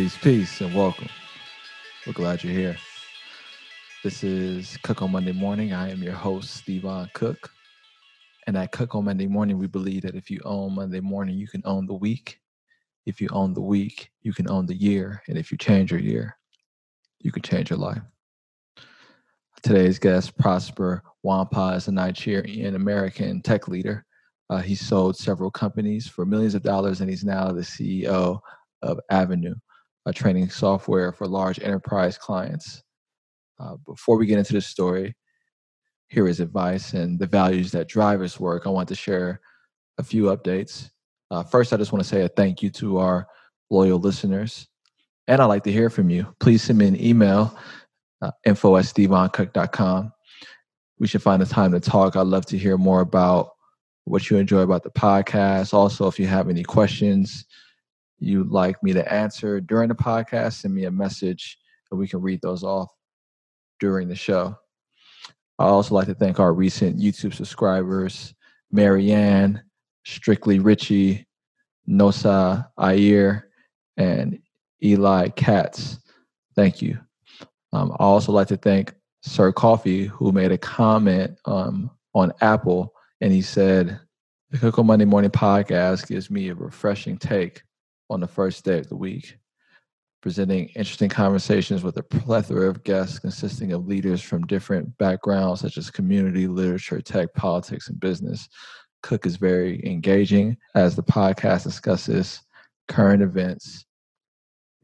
Peace, peace, and welcome. We're glad you're here. This is Cook on Monday Morning. I am your host, Stevon Cook. And at Cook on Monday Morning, we believe that if you own Monday morning, you can own the week. If you own the week, you can own the year. And if you change your year, you can change your life. Today's guest, Prosper Nwankpa, is a Nigerian American tech leader. Uh, he sold several companies for millions of dollars, and he's now the CEO of Avanoo, a training software for large enterprise clients. Uh, before we get into the story, here is advice and the values that drive his work. I want to share a few updates. Uh, first, I just want to say a thank you to our loyal listeners. And I'd like to hear from you. Please send me an email, uh, info at stevoncook.com. We should find a time to talk. I'd love to hear more about what you enjoy about the podcast. Also, if you have any questions, you'd like me to answer during the podcast, send me a message and we can read those off during the show. I also like to thank our recent YouTube subscribers, Marianne, Strictly Richie, Nosa Ayer, and Eli Katz. Thank you. Um, I also like to thank Sir Coffee, who made a comment um, on Apple, and he said, The Cook Monday Morning podcast gives me a refreshing take on the first day of the week, presenting interesting conversations with a plethora of guests consisting of leaders from different backgrounds such as community, literature, tech, politics, and business. Cook is very engaging as the podcast discusses current events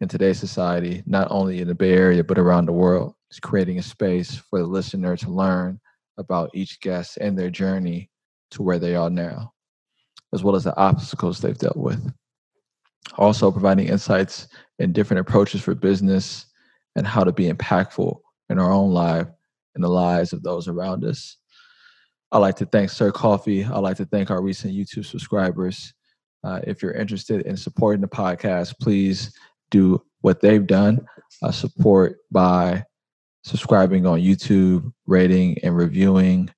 in today's society, not only in the Bay Area, but around the world. It's creating a space for the listener to learn about each guest and their journey to where they are now, as well as the obstacles they've dealt with also providing insights and different approaches for business and how to be impactful in our own life and the lives of those around us. I'd like to thank Sir Coffee. I'd like to thank our recent YouTube subscribers. Uh, if you're interested in supporting the podcast, please do what they've done. Uh, support by subscribing on YouTube, rating and reviewing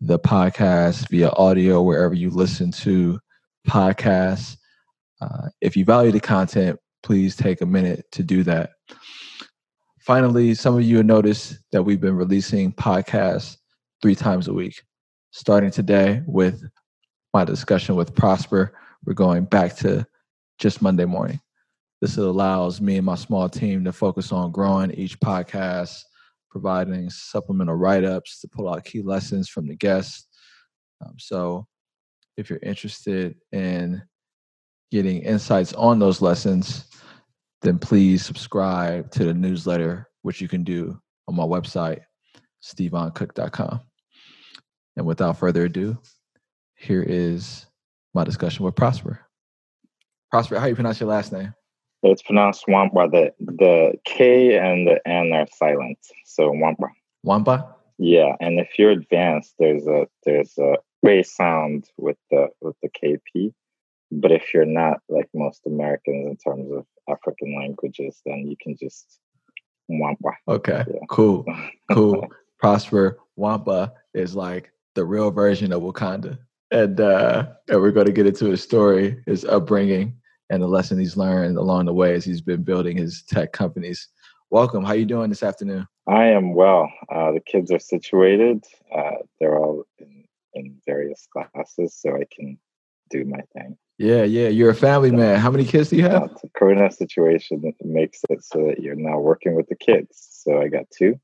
the podcast via audio wherever you listen to podcasts. Uh, if you value the content, please take a minute to do that. Finally, some of you have noticed that we've been releasing podcasts three times a week. Starting today with my discussion with Prosper, we're going back to just Monday morning. This allows me and my small team to focus on growing each podcast, providing supplemental write ups to pull out key lessons from the guests. Um, so, if you're interested in getting insights on those lessons, then please subscribe to the newsletter, which you can do on my website, stevoncook.com. And without further ado, here is my discussion with Prosper. Prosper, how you pronounce your last name? It's pronounced Wampa. The the K and the N are silent, so Wampa. Wampa. Yeah, and if you're advanced, there's a there's a ray sound with the with the KP, but if you're not like most Americans in terms of African languages, then you can just Nwankpa. Okay, yeah. cool, cool. Prosper Wampa is like the real version of Wakanda, and uh, and we're going to get into his story, his upbringing, and the lesson he's learned along the way as he's been building his tech companies. Welcome. How you doing this afternoon? I am well. Uh, the kids are situated. Uh, they're all in, in various classes, so I can do my thing. Yeah, yeah. You're a family so, man. How many kids do you have? The corona situation that makes it so that you're now working with the kids. So I got two,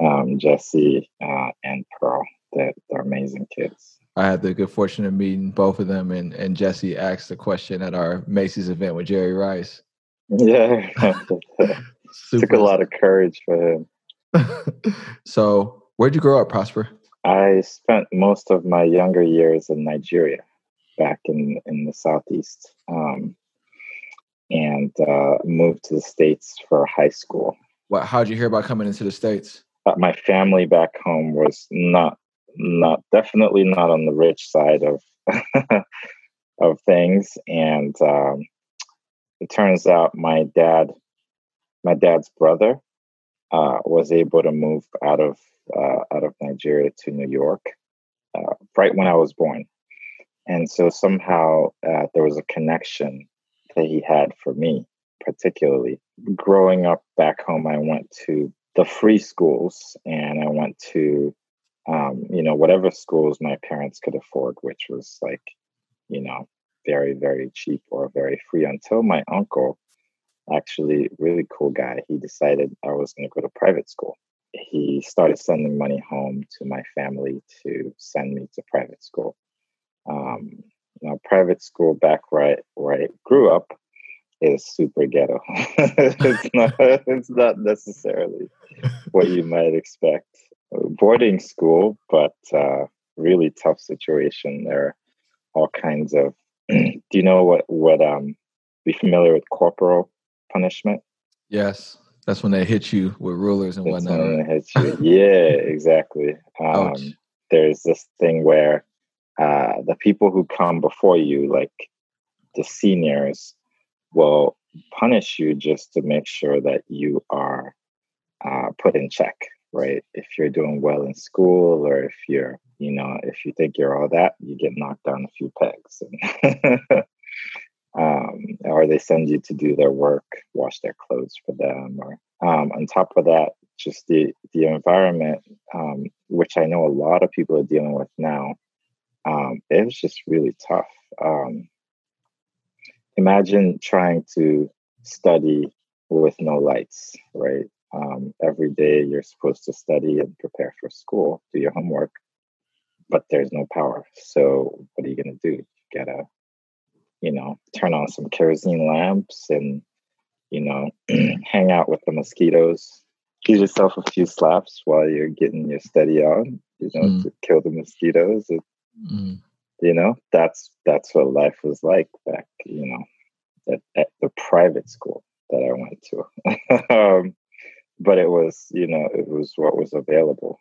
um, Jesse uh, and Pearl. They're, they're amazing kids. I had the good fortune of meeting both of them, and, and Jesse asked a question at our Macy's event with Jerry Rice. Yeah, took a lot of courage for him. so, where'd you grow up, Prosper? I spent most of my younger years in Nigeria back in in the southeast, um, and uh, moved to the states for high school. What? How'd you hear about coming into the states? Uh, my family back home was not not definitely not on the rich side of of things, and um, it turns out my dad, my dad's brother, uh, was able to move out of uh, out of Nigeria to New York uh, right when I was born. And so somehow uh, there was a connection that he had for me particularly. Growing up back home, I went to the free schools and I went to, um, you know, whatever schools my parents could afford, which was like, you know, very, very cheap or very free until my uncle, actually, really cool guy, he decided I was going to go to private school. He started sending money home to my family to send me to private school. Um, you know, private school back right where I grew up is super ghetto. it's not it's not necessarily what you might expect. Boarding school, but uh, really tough situation. There are all kinds of. do you know what what um? Be familiar with corporal punishment? Yes, that's when they hit you with rulers and That's whatnot. when right? it hits you. Yeah, exactly. Um, there's this thing where uh, the people who come before you, like the seniors, will punish you just to make sure that you are uh, put in check, right? If you're doing well in school, or if you're, you know, if you think you're all that, you get knocked down a few pegs. um, or they send you to do their work, wash their clothes for them, or um, on top of that, just the the environment, um, which I know a lot of people are dealing with now. Um, it was just really tough. Um, imagine trying to study with no lights, right? Um, every day you're supposed to study and prepare for school, do your homework, but there's no power. So what are you gonna do? You gotta, you know, turn on some kerosene lamps and, you know, hang out with the mosquitoes. Give yourself a few slaps while you're getting your study on, you know, Mm. to kill the mosquitoes. Mm. you know, that's that's what life was like back, you know, at, at the private school that I went to. um, but it was, you know, it was what was available.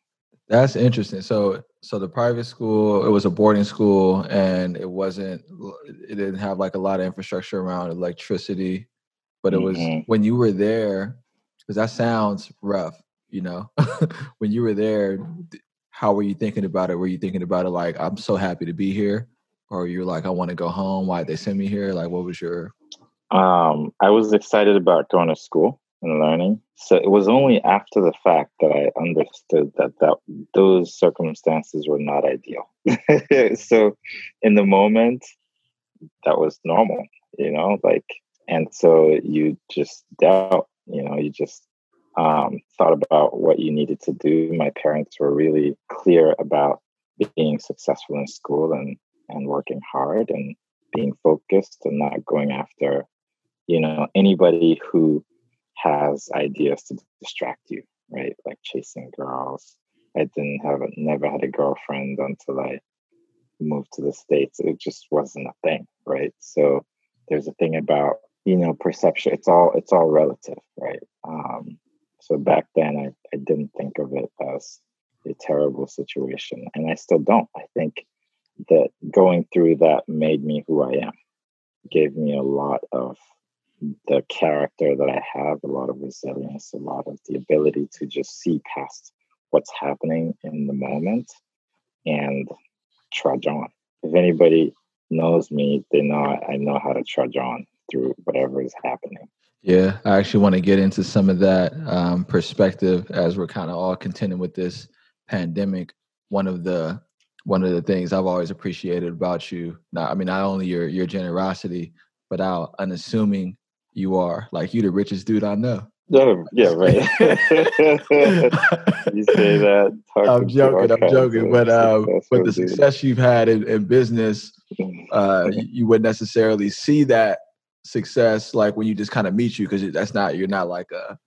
That's interesting. So, so the private school, it was a boarding school, and it wasn't. It didn't have like a lot of infrastructure around electricity, but it was Mhm. when you were there, because that sounds rough. You know, when you were there, how were you thinking about it? Were you thinking about it like, I'm so happy to be here, or you're like, I want to go home? Why'd they send me here? Like, what was your? Um, I was excited about going to school and learning. So it was only after the fact that I understood that, that those circumstances were not ideal. so in the moment, that was normal, you know, like, and so you just doubt, you know, you just um, thought about what you needed to do. My parents were really clear about being successful in school and, and working hard and being focused and not going after you know anybody who has ideas to distract you right? Like chasing girls. I didn't have never had a girlfriend until i moved to the states. It just wasn't a thing right? So there's a thing about you know perception. It's all it's all relative right? Um so back then i, I didn't think of it as a terrible situation and i still don't i think that going through that made me who i am gave me a lot of the character that I have, a lot of resilience, a lot of the ability to just see past what's happening in the moment and trudge on. If anybody knows me, they know I, know how to trudge on through whatever is happening. Yeah, I actually want to get into some of that um, perspective as we're kind of all contending with this pandemic. One of the one of the things I've always appreciated about you, not I mean, not only your your generosity, but how unassuming you are. Like you, the richest dude I know. Yeah, right. you say that. I'm joking. I'm joking. But um, but the success you've had in, in business, uh, you, you wouldn't necessarily see that success like when you just kind of meet you because that's not you're not like a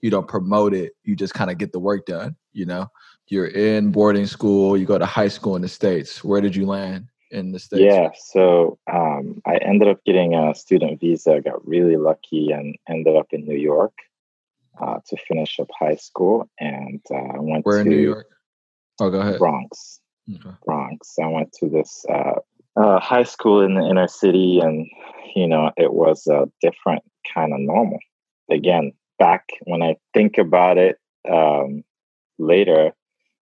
you don't promote it. You just kind of get the work done. You know, you're in boarding school. You go to high school in the states. Where did you land in the states? Yeah, so um, I ended up getting a student visa. Got really lucky and ended up in New York uh, to finish up high school, and uh, I went Where to in New York? Oh, go ahead. Bronx. Okay. Bronx. I went to this uh, uh, high school in the inner city, and you know, it was a different kind of normal. Again, back when I think about it um, later,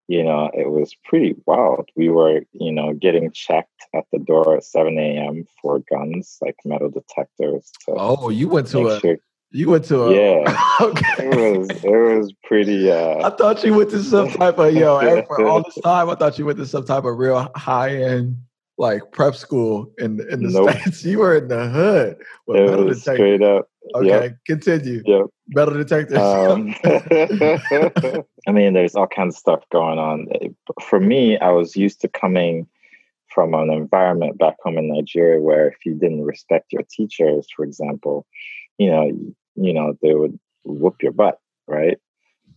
you know, it was pretty wild. We were, you know, getting checked at the door at 7 a.m. for guns, like metal detectors. oh, you went to a sure. you went to a yeah. okay. It was it was pretty. Uh, I thought you went to some type of yo. for all this time, I thought you went to some type of real high end like prep school in in the nope. states. You were in the hood. It was straight up. Okay, yep. continue. Yep. Metal detectors. Um, I mean, there's all kinds of stuff going on. For me, I was used to coming from an environment back home in Nigeria where if you didn't respect your teachers, for example, you know, you know, they would whoop your butt, right?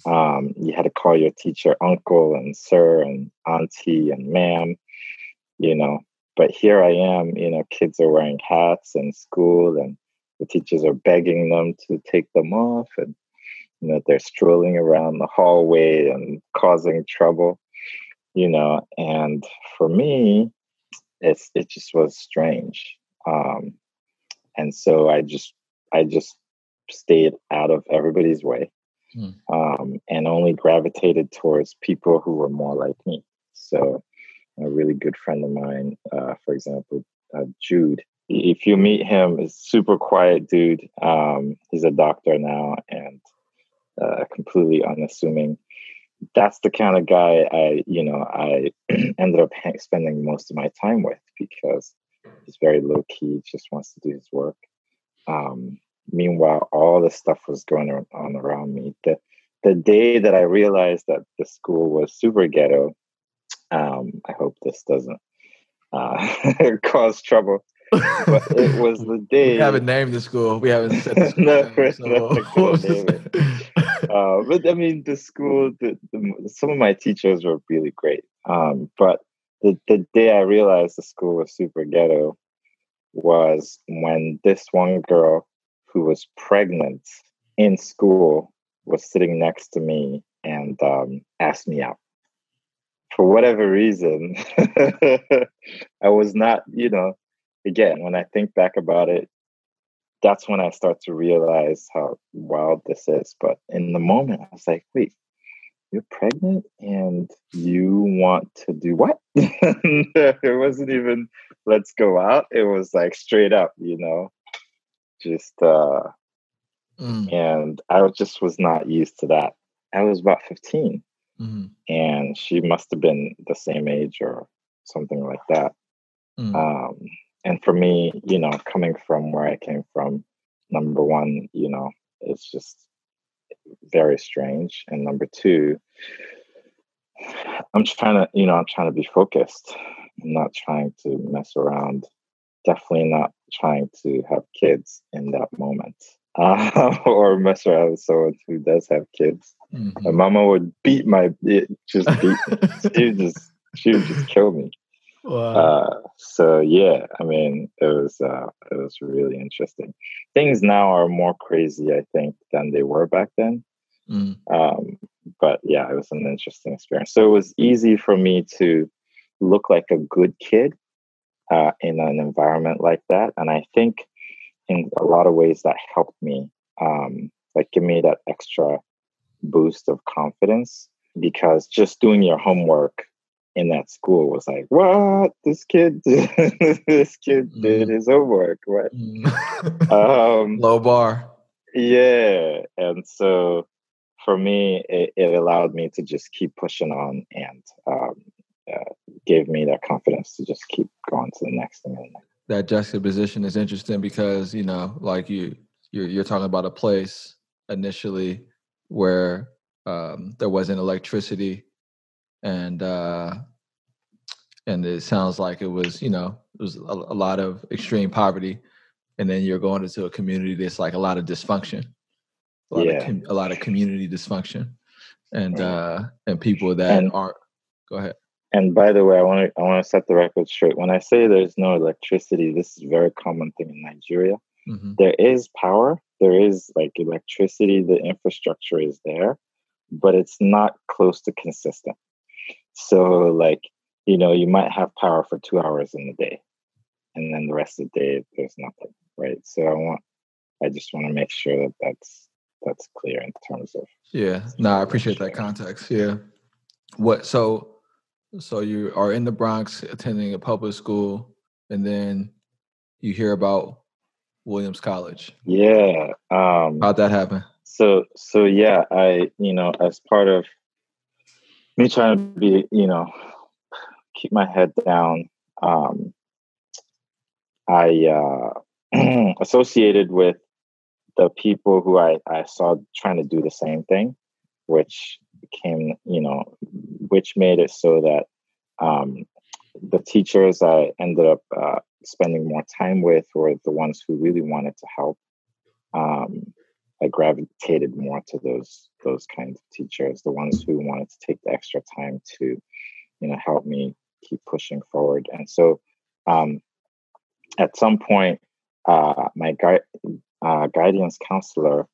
Um, you had to call your teacher uncle and sir and auntie and ma'am, you know. But here I am, you know, kids are wearing hats in school and the teachers are begging them to take them off and you know they're strolling around the hallway and causing trouble you know and for me it's it just was strange um and so i just i just stayed out of everybody's way hmm. um and only gravitated towards people who were more like me so a really good friend of mine uh for example uh, jude if you meet him, he's super quiet dude. Um, he's a doctor now and uh, completely unassuming. That's the kind of guy I, you know, I ended up spending most of my time with because he's very low key, just wants to do his work. Um, meanwhile, all this stuff was going on around me. The the day that I realized that the school was super ghetto, um, I hope this doesn't uh, cause trouble but it was the day. We haven't named the school. We haven't said the school. no, name, so. uh, but I mean, the school. The, the, some of my teachers were really great. Um, but the the day I realized the school was super ghetto was when this one girl who was pregnant in school was sitting next to me and um, asked me out for whatever reason, I was not, you know, again, when I think back about it, that's when I start to realize how wild this is. But in the moment, I was like, wait, you're pregnant and you want to do what? it wasn't even let's go out. It was like straight up, you know, just uh mm. and I just was not used to that. I was about 15 mm-hmm. and she must have been the same age or something like that. Mm. Um and for me, you know, coming from where I came from, number one, you know, it's just very strange. And number two, I'm trying to, you know, I'm trying to be focused. I'm not trying to mess around. Definitely not trying to have kids in that moment. Uh, or mess around with someone who does have kids. Mm-hmm. My mama would beat my, it, just beat me. she would just, she would just kill me. Wow. Uh, so yeah, I mean, it was uh, it was really interesting. Things now are more crazy, I think, than they were back then. Mm. Um, but yeah, it was an interesting experience. So it was easy for me to look like a good kid uh, in an environment like that, and I think in a lot of ways that helped me, um, like give me that extra boost of confidence because just doing your homework in that school was like, "What? This kid, this kid mm. did his homework." What? Mm. um, Low bar. Yeah, and so for me, it, it, allowed me to just keep pushing on, and um, uh, gave me that confidence to just keep going to the next thing. And that juxtaposition is interesting because you know, like you, you're, you're talking about a place initially where um, there wasn't electricity and uh, and it sounds like it was you know it was a, a, lot of extreme poverty, and then you're going into a community that's like a lot of dysfunction, a lot, yeah. of, com- a lot of community dysfunction, and uh, and people that and, aren't. Go ahead. And by the way, I want to I want to set the record straight. When I say there's no electricity, this is a very common thing in Nigeria. Mm-hmm. There is power, there is like electricity, the infrastructure is there, but it's not close to consistent. So like, you know, you might have power for two hours in the day and then the rest of the day there's nothing, right? So I want I just want to make sure that that's that's clear in terms of yeah no i appreciate that context yeah what so so you are in the Bronx attending a public school and then you hear about Williams College. Yeah. Um How'd that happen? So so yeah, I you know, as part of me trying to be, you know, keep my head down, um I uh associated with the people who I, I saw trying to do the same thing, which became, you know, which made it so that um, the teachers I ended up uh, spending more time with were the ones who really wanted to help. Um, I gravitated more to those those kinds of teachers, the ones who wanted to take the extra time to, you know, help me keep pushing forward. And so, um, at some point, uh, my guy, uh, guidance counselor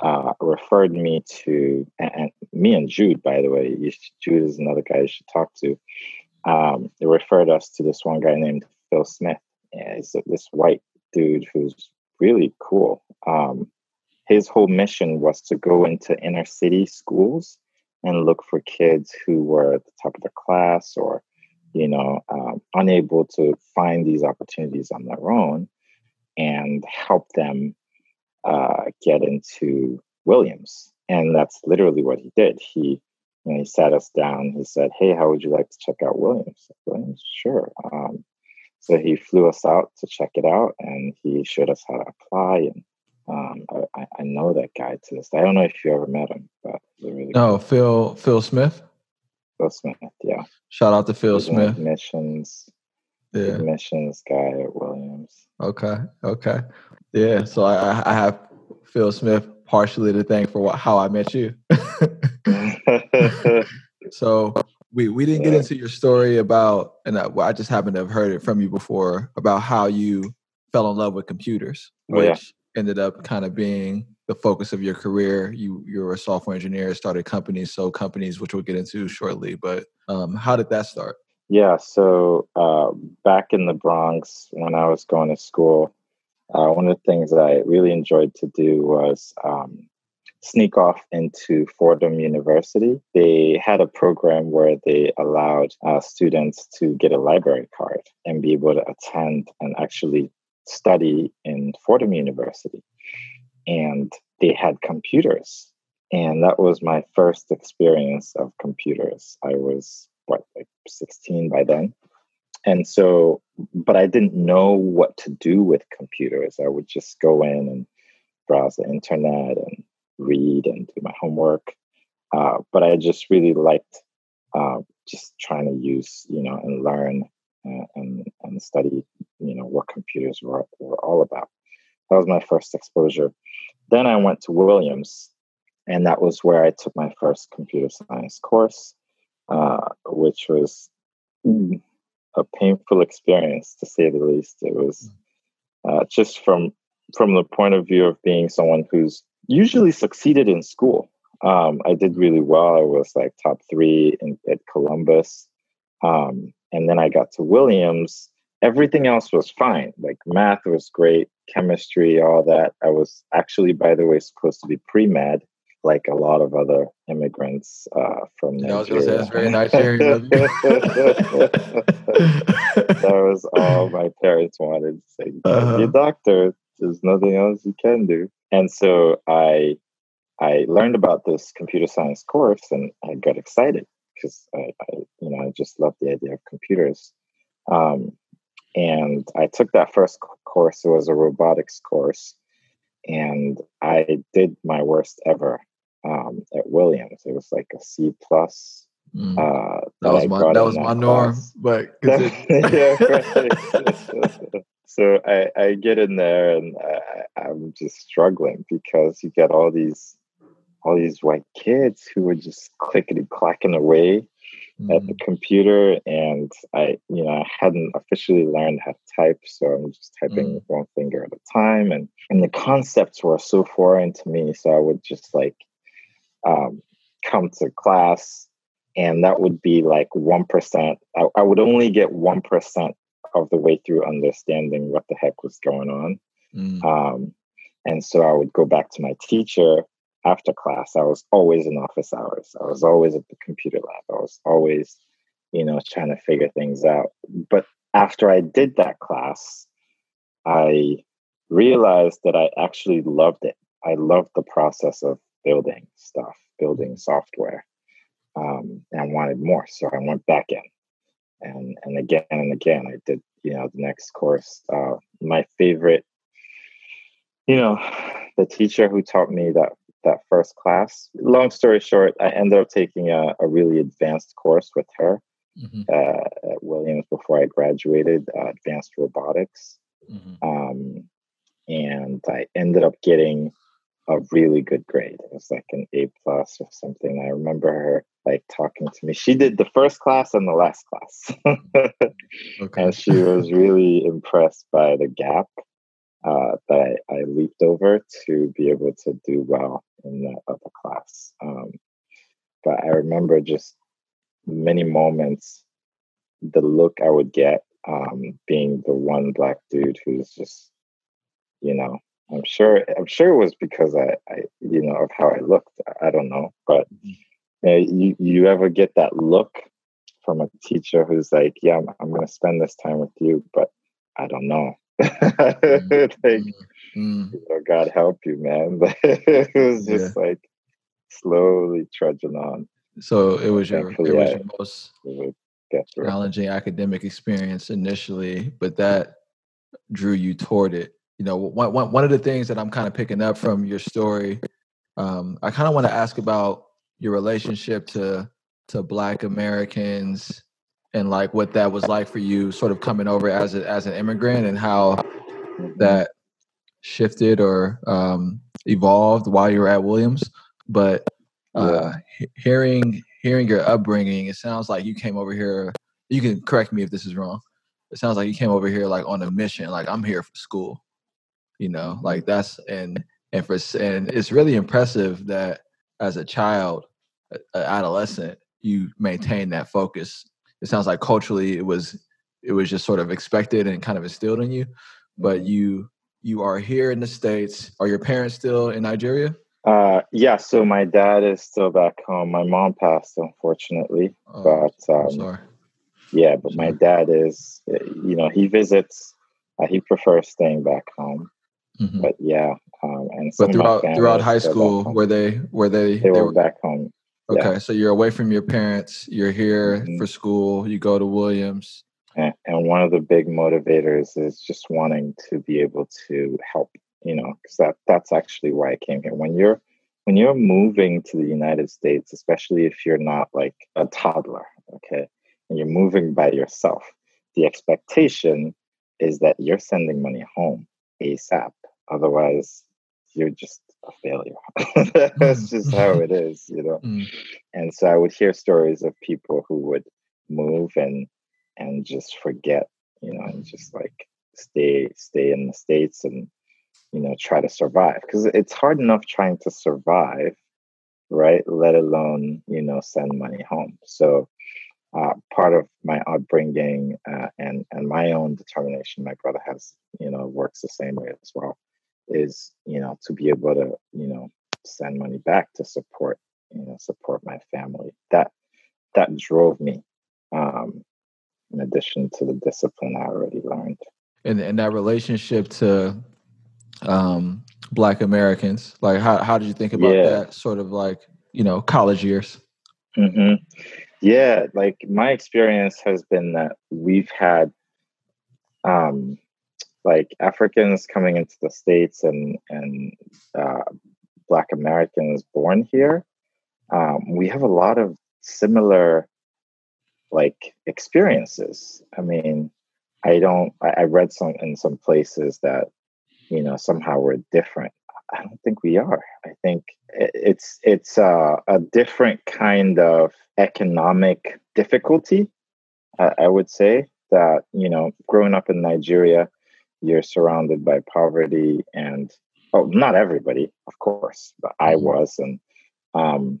uh, referred me to, and, me and Jude, by the way, Jude is another guy you should talk to. Um, they referred us to this one guy named Phil Smith. Yeah, he's this white dude who's really cool. Um, his whole mission was to go into inner city schools and look for kids who were at the top of the class or, you know, um, unable to find these opportunities on their own and help them uh, get into Williams. And that's literally what he did. He, you know, he sat us down. He said, "Hey, how would you like to check out Williams?" Williams, sure. Um, so he flew us out to check it out, and he showed us how to apply. And um, I, I, know that guy to this day. I don't know if you ever met him, but really no. Phil Phil Smith. Phil Smith, yeah. Shout out to Phil He's Smith. Admissions, yeah. Admissions guy at Williams. Okay, okay. Yeah, so I, I have Phil Smith partially to thank for what, how I met you. so we we didn't get into your story about, and I, I, just happened to have heard it from you before about how you fell in love with computers, which oh, yeah. ended up kind of being the focus of your career. You you were a software engineer, started companies, so companies, which we'll get into shortly. But um, how did that start? Yeah, so uh, back in the Bronx when I was going to school, uh, one of the things that I really enjoyed to do was um, sneak off into Fordham University. They had a program where they allowed uh, students to get a library card and be able to attend and actually study in Fordham University. And they had computers. And that was my first experience of computers. I was, what, like 16 by then? And so but i didn't know what to do with computers. I would just go in and browse the internet and read and do my homework. Uh, but i just really liked uh, just trying to use you know and learn uh, and and study you know what computers were, were all about. That was my first exposure. Then i went to williams and that was where i took my first computer science course uh, which was mm, a painful experience to say the least. It was mm. uh, just from from the point of view of being someone who's usually succeeded in school. Um, I did really well. I was like top three in, at Columbus, um, and then I got to Williams. Everything else was fine. Like math was great, chemistry, all that. I was actually, by the way, supposed to be pre med like a lot of other immigrants uh, from yeah, Nigeria. that's very Nigerian. that was all my parents wanted to say. Uh-huh. You're a doctor. There's nothing else you can do. And so I I learned about this computer science course and I got excited because I, I, you know I just love the idea of computers. Um, and I took that first course. It was a robotics course, and I did my worst ever um, at Williams. It was like a C plus. Mm. Uh, that, that, was my that was my norm, but so I, I get in there and I, I'm just struggling because you get all these all these white kids who are just clickety clacking away mm. at the mm. computer and I you know I hadn't officially learned how to type so I'm just typing mm. with one finger at a time and and the concepts were so foreign to me so I would just like um, come to class, and that would be like 1%. I, I would only get 1% of the way through understanding what the heck was going on. Mm. Um, and so I would go back to my teacher after class, I was always in office hours. I was always at the computer lab. I was always, you know, trying to figure things out. But after I did that class, I realized that I actually loved it. I loved the process of building stuff, building software, um, and wanted more. So I went back in, and and again and again I did. You know, the next course. Uh, my favorite, you know, the teacher who taught me that that first class. Long story short, I ended up taking a, a really advanced course with her mm-hmm. uh, at Williams before I graduated, uh, advanced robotics. Mm-hmm. Um, and I ended up getting a really good grade. It was like an A plus or something. I remember her like talking to me. She did the first class and the last class. okay. And she was really impressed by the gap uh, that I, I, leaped over to be able to do well in the other class. Um, but I remember just many moments, the look I would get um, being the one black dude who's just, you know, I'm sure I'm sure it was because I, I you know, of how I looked. I don't know, but you, know, you you ever get that look from a teacher who's like, "Yeah, I'm, I'm going to spend this time with you, but I don't know." Mm-hmm. like, mm-hmm. you know, God help you, man. it was just yeah. like slowly trudging on. So it was your it was your most challenging academic experience initially, but that drew you toward it. You know, one, one, one of the things that I'm kind of picking up from your story, um, I kind of want to ask about your relationship to to Black Americans and like what that was like for you, sort of coming over as a, as an immigrant, and how that shifted or um, evolved while you were at Williams. But uh, hearing hearing your upbringing, it sounds like you came over here. You can correct me if this is wrong. It sounds like you came over here like on a mission. Like I'm here for school. You know, like that's and and for and it's really impressive that as a child, adolescent, you maintain that focus. It sounds like culturally it was it was just sort of expected and kind of instilled in you, but you you are here in the states. Are your parents still in Nigeria? Uh, yeah, so my dad is still back home. My mom passed, unfortunately. Oh, but um, yeah, but my dad is, you know, he visits. Uh, he prefers staying back home. Mm-hmm. But yeah, um, and but throughout throughout high school, were they were they they, they were, were back home? Okay, yeah. so you're away from your parents. You're here mm-hmm. for school. You go to Williams. And, and one of the big motivators is just wanting to be able to help you know because that that's actually why i came here when you're when you're moving to the united states especially if you're not like a toddler okay and you're moving by yourself the expectation is that you're sending money home asap otherwise you're just a failure. That's mm. just how it is you know? Mm. and so i would hear stories of people who would move and and just forget you know and just like stay stay in the states and you know try to survive. Because it's hard enough trying to survive right? Let alone you know send money home. So uh, part of my upbringing uh, and and my own determination my brother has you know works the same way as well is you know to be able to you know send money back to support you know support my family that that drove me um in addition to the discipline i already learned and and that relationship to um, Black Americans? Like, how how did you think about yeah. that sort of like you know college years? Mm-hmm. Yeah, like my experience has been that we've had um, like Africans coming into the states and and uh, Black Americans born here. Um, we have a lot of similar like experiences. I mean, I don't. I, I read some in some places that you know somehow we're different i don't think we are i think it's it's a, a different kind of economic difficulty I, I would say that you know growing up in nigeria you're surrounded by poverty and oh not everybody of course but i mm-hmm. was and um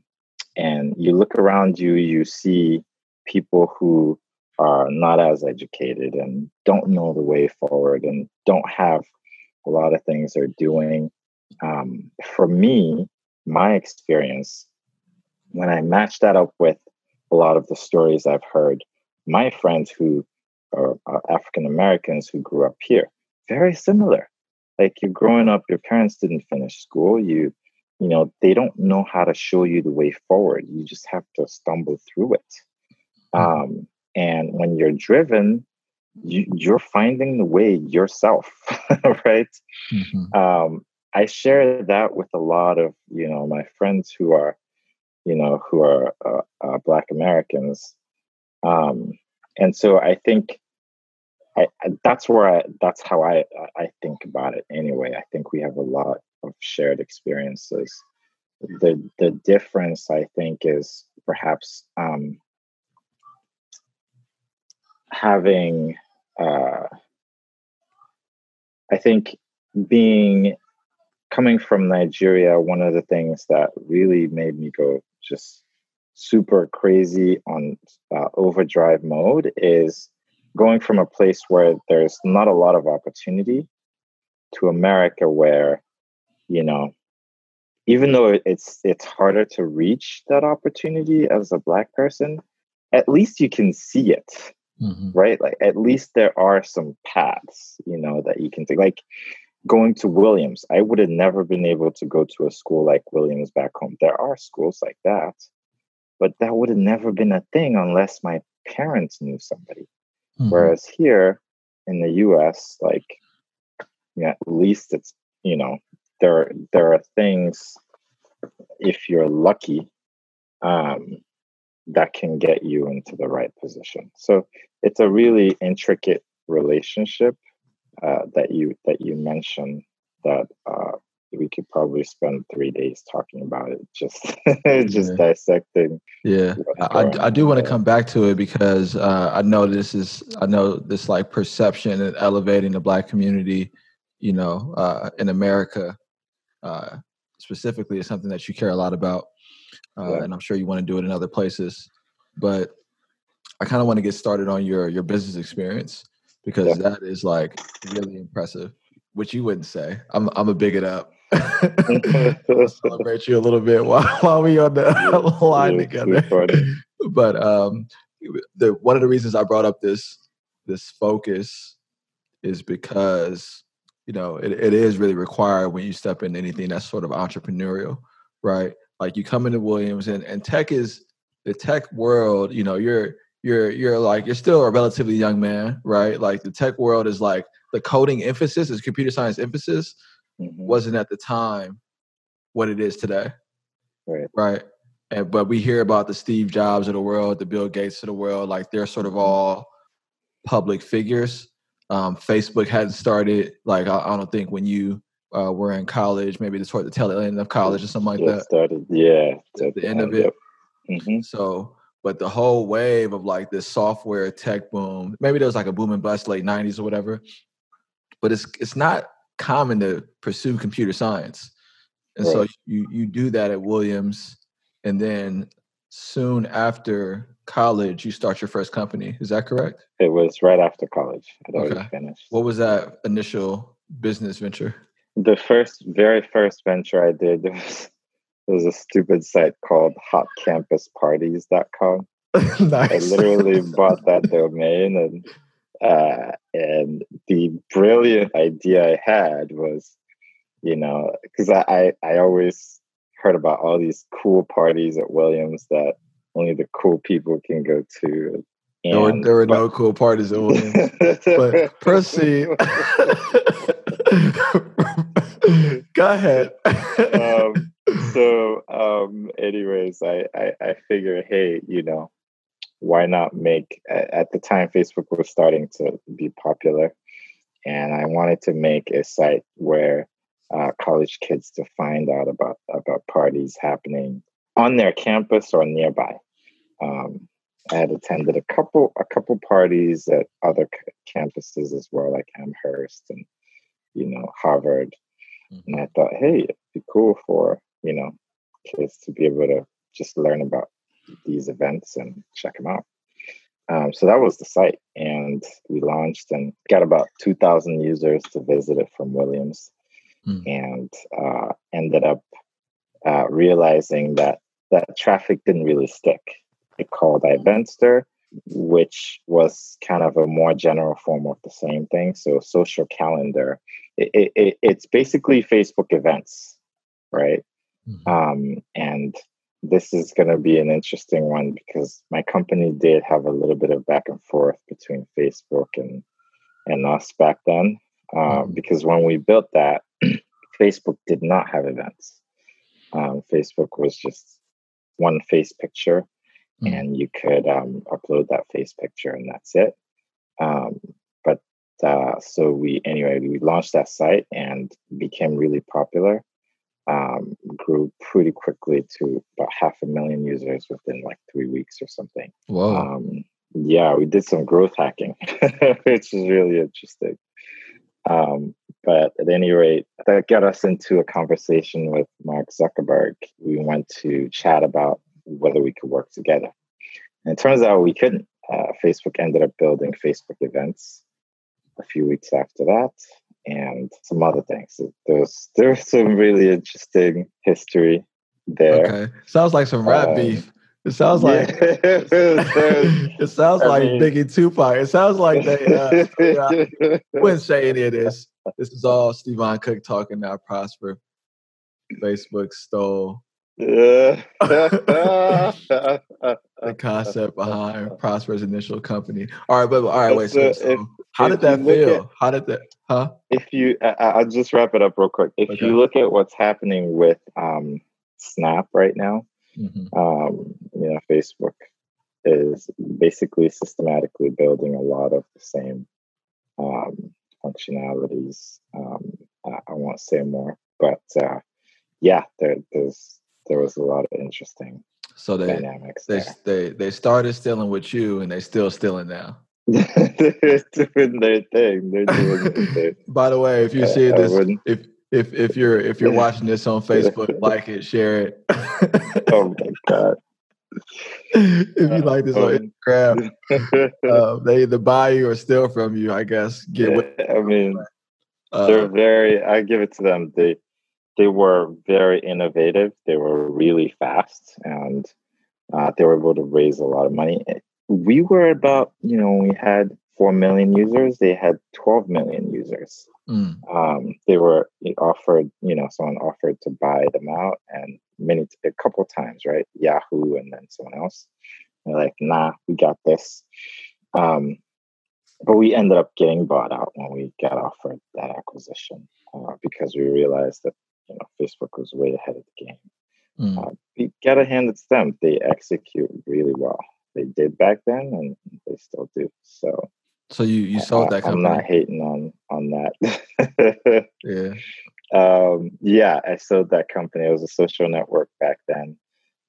and you look around you you see people who are not as educated and don't know the way forward and don't have a lot of things they're doing. Um, for me, my experience, when I match that up with a lot of the stories I've heard, my friends who are, are African Americans who grew up here, very similar. Like you're growing up, your parents didn't finish school. You, you know, they don't know how to show you the way forward. You just have to stumble through it. Mm-hmm. Um, and when you're driven, you, you're finding the way yourself, right? Mm-hmm. Um, I share that with a lot of you know my friends who are, you know, who are uh, uh, Black Americans, um, and so I think I, that's where I that's how I I think about it anyway. I think we have a lot of shared experiences. The the difference I think is perhaps um, having uh, I think being coming from Nigeria, one of the things that really made me go just super crazy on uh, overdrive mode is going from a place where there's not a lot of opportunity to America where, you know, even though it's it's harder to reach that opportunity as a black person, at least you can see it mm-hmm. right? Like at least there are some paths, you know, that you can take. Like going to Williams, I would have never been able to go to a school like Williams back home. There are schools like that, but that would have never been a thing unless my parents knew somebody. Mm-hmm. Whereas here in the US, like at least it's you know, there there are things if you're lucky um that can get you into the right position. So it's a really intricate relationship uh, that you that you mentioned that uh, we could probably spend three days talking about it, just just yeah. dissecting. Yeah, I, I do want to come back to it because uh, I know this is I know this like perception and elevating the Black community, you know, uh, in America uh, specifically is something that you care a lot about uh, yeah. and I'm sure you want to do it in other places. But I kind of want to get started on your your business experience because yeah. that is like really impressive, which you wouldn't say. I'm I'm a big it up. celebrate you a little bit while, while we on the yeah, line together. but um, the one of the reasons I brought up this this focus is because you know it, it is really required when you step into anything that's sort of entrepreneurial, right? like you come into Williams and, and tech is the tech world, you know, you're you're you're like you're still a relatively young man, right? Like the tech world is like the coding emphasis, is computer science emphasis mm-hmm. wasn't at the time what it is today. Right. Right. And but we hear about the Steve Jobs of the world, the Bill Gates of the world, like they're sort of mm-hmm. all public figures. Um, Facebook hadn't started. Like I, I don't think when you uh, were in college, maybe toward the tail end of college or something like that. Started, yeah, at the end of it. Mm-hmm. So, but the whole wave of like this software tech boom, maybe there was like a boom and bust late '90s or whatever, but it's it's not common to pursue computer science, and right. so you you do that at Williams, and then soon after college, you start your first company. Is that correct? It was right after college. I'd okay. finished. What was that initial business venture? the first, very first venture I did was, was a stupid site called hotcampusparties.com. nice. I literally bought that domain and uh, and the brilliant idea I had was, you know, because I, I, I always heard about all these cool parties at Williams that only the cool people can go to. And, there were, there were but, no cool parties at Williams. but proceed. Go ahead. um, so, um, anyways, I, I, I figure, hey, you know, why not make? At the time, Facebook was starting to be popular, and I wanted to make a site where uh, college kids to find out about about parties happening on their campus or nearby. Um, I had attended a couple a couple parties at other campuses as well, like Amherst and you know Harvard, Mm-hmm. And I thought, hey, it'd be cool for, you know, kids to be able to just learn about these events and check them out. Um, so that was the site. And we launched and got about 2,000 users to visit it from Williams mm-hmm. and uh, ended up uh, realizing that that traffic didn't really stick. It called Eventster, which was kind of a more general form of the same thing. So social calendar, it, it, it's basically Facebook events, right? Mm-hmm. Um, and this is going to be an interesting one because my company did have a little bit of back and forth between Facebook and and us back then. Uh, mm-hmm. Because when we built that, Facebook did not have events. Um, Facebook was just one face picture, mm-hmm. and you could um, upload that face picture, and that's it. Um, but uh, so we anyway we launched that site and became really popular um, grew pretty quickly to about half a million users within like three weeks or something. Wow. Um, yeah, we did some growth hacking, which is really interesting. Um, but at any rate, that got us into a conversation with Mark Zuckerberg. We went to chat about whether we could work together. And it turns out we couldn't. Uh, Facebook ended up building Facebook events a few weeks after that and some other things. There's there's some really interesting history there. Okay, sounds like some rap um, beef. It sounds like yeah. it sounds I like mean, Biggie Tupac. It sounds like they. Uh, I wouldn't say any of this. This is all Stevon Cook talking now. Prosper, Facebook stole yeah. the concept behind Prosper's initial company. All right, but all right, wait. So, so how did that feel? At, how did that? Huh? If you, I, will just wrap it up real quick. If okay. you look at what's happening with um, Snap right now, mm-hmm. um, you know, Facebook is basically systematically building a lot of the same um, functionalities. Um, I, I, won't say more, but uh, yeah, there, there's there was a lot of interesting so they, dynamics. They there. they they started stealing with you, and they still stealing now. They're doing their thing. They're doing their thing. By the way, if you see this, if if if you're if you're watching this on Facebook, like it, share it. oh my god! if you like this on um, Instagram, uh, they either buy you or steal from you. I guess. Get yeah, I mean, uh, they're very. I give it to them. They they were very innovative. They were really fast, and uh, they were able to raise a lot of money. We were about, you know, we had four million users. They had twelve million users. Mm. Um, they were offered, you know, someone offered to buy them out, and many, a couple times, right? Yahoo, and then someone else. They're like, "Nah, we got this." Um, but we ended up getting bought out when we got offered that acquisition uh, because we realized that you know, Facebook was way ahead of the game. Mm. Uh, you gotta hand it to them; they execute really well. They did back then, and they still do. So, so you you sold that company. I'm not hating on on that. yeah. Um, yeah, I sold that company. It was a social network back then.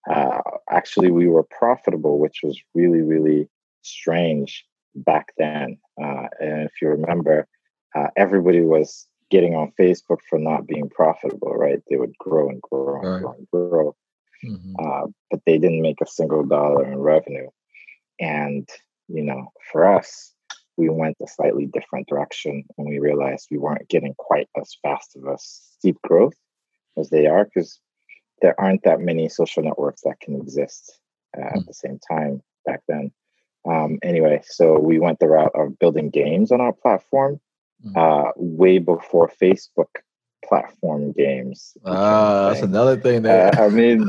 Uh, actually, we were profitable, which was really, really strange back then. Uh, and if you remember, uh, everybody was getting on Facebook for not being profitable, right? They would grow and grow and right. grow and grow. Mm-hmm. Uh, but they didn't make a single dollar in revenue. And, you know, for us, we went a slightly different direction and we realized we weren't getting quite as fast of a steep growth as they are because there aren't that many social networks that can exist uh, mm-hmm. at the same time back then. Um, anyway, so we went the route of building games on our platform Mm-hmm. uh, way before Facebook platform games. Ah, that's another thing that uh, I mean.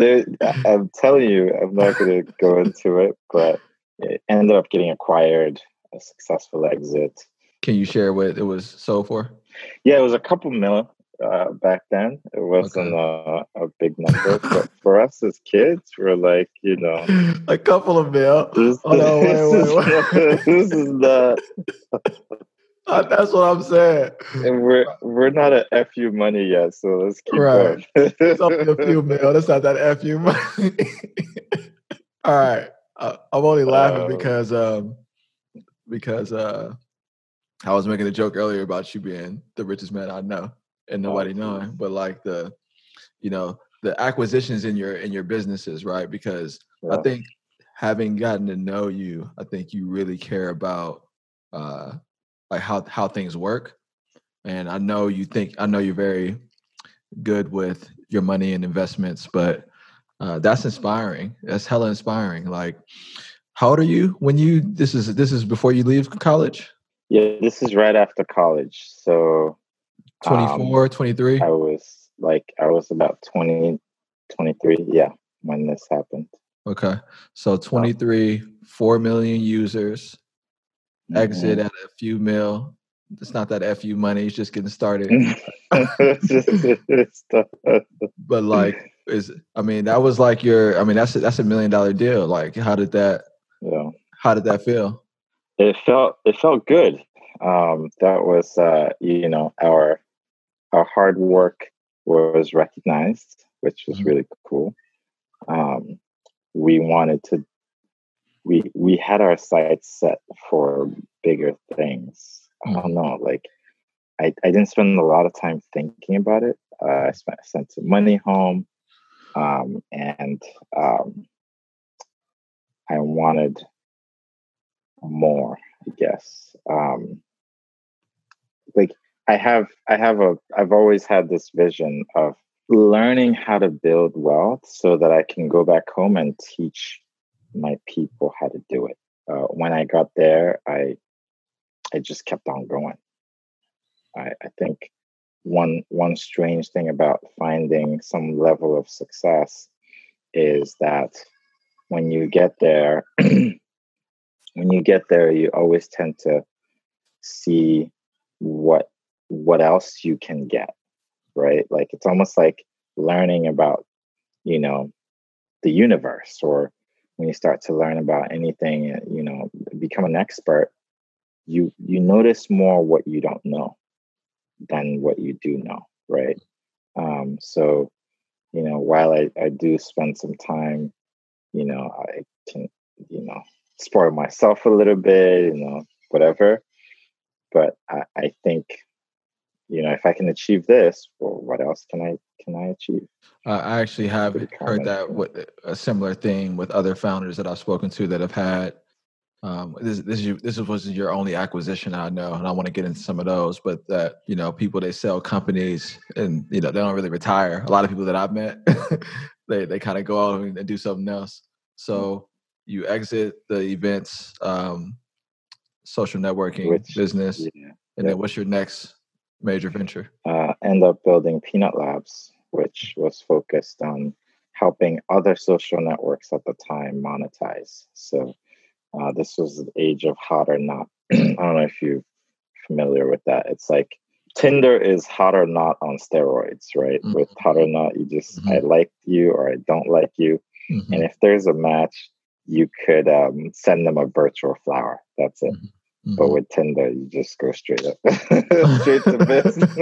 I'm telling you, I'm not going to go into it, but it ended up getting acquired, a successful exit. Can you share what it was sold for? Yeah, it was a couple mil uh, back then. It wasn't okay. a, a, big number, but for us as kids, we're like, you know, a couple of mil. This, oh, no, wait, wait, wait. this is not. That's what I'm saying. And we're we're not at FU money yet, so let's keep right. going. it's few mil. That's not that FU money. All right. Uh, I'm only laughing uh, because um because uh I was making a joke earlier about you being the richest man I know and oh, nobody knowing, but like the you know the acquisitions in your in your businesses, right? Because yeah. I think having gotten to know you, I think you really care about uh like how how things work. And I know you think I know you're very good with your money and investments, but uh, that's inspiring. That's hella inspiring. Like, how old are you when you? This is this is before you leave college. Yeah, this is right after college. So 24, um, 23? I was like, I was about 20, 23. Yeah, when this happened. Okay. So 23, 4 million users, mm-hmm. exit at a few mil. It's not that FU money, it's just getting started. but like, is I mean, that was like your I mean, that's a, that's a million dollar deal. Like, how did that yeah. how did that feel? It felt it felt good. Um, that was uh, you know, our our hard work was recognized, which was mm-hmm. really cool. Um, we wanted to we we had our sights set for bigger things. I don't know, like I, I didn't spend a lot of time thinking about it. Uh, I spent sent some money home, um, and um, I wanted more. I guess, um, like I have I have a I've always had this vision of learning how to build wealth so that I can go back home and teach my people how to do it. Uh, when I got there, I I just kept on going. I, I think one one strange thing about finding some level of success is that when you get there, when you get there, you always tend to see what what else you can get, right? Like it's almost like learning about, you know, the universe or when you start to learn about anything, you know, become an expert, you you notice more what you don't know than what you do know, right? Um, so, you know, while I, I do spend some time, you know, I can, you know, spoil myself a little bit, you know, whatever. But I, I think you know, if I can achieve this, well, what else can I can I achieve? Uh, I actually have heard that with a similar thing with other founders that I've spoken to that have had. Um, this this is, this was your only acquisition I know, and I want to get into some of those. But that you know, people they sell companies, and you know, they don't really retire. A lot of people that I've met, they they kind of go out and do something else. So you exit the events, um, social networking Which, business, yeah. and yep. then what's your next major venture? Uh, end up building Peanut Labs, which was focused on helping other social networks at the time monetize. So uh, this was the age of hot or not. I don't know if you're familiar with that. It's like Tinder is hot or not on steroids, right? Mm-hmm. With hot or not, you just mm-hmm. I like you or I don't like you, mm-hmm. and if there's a match, you could um, send them a virtual flower. That's it. Mm-hmm. But with Tinder, you just go straight up, straight to business.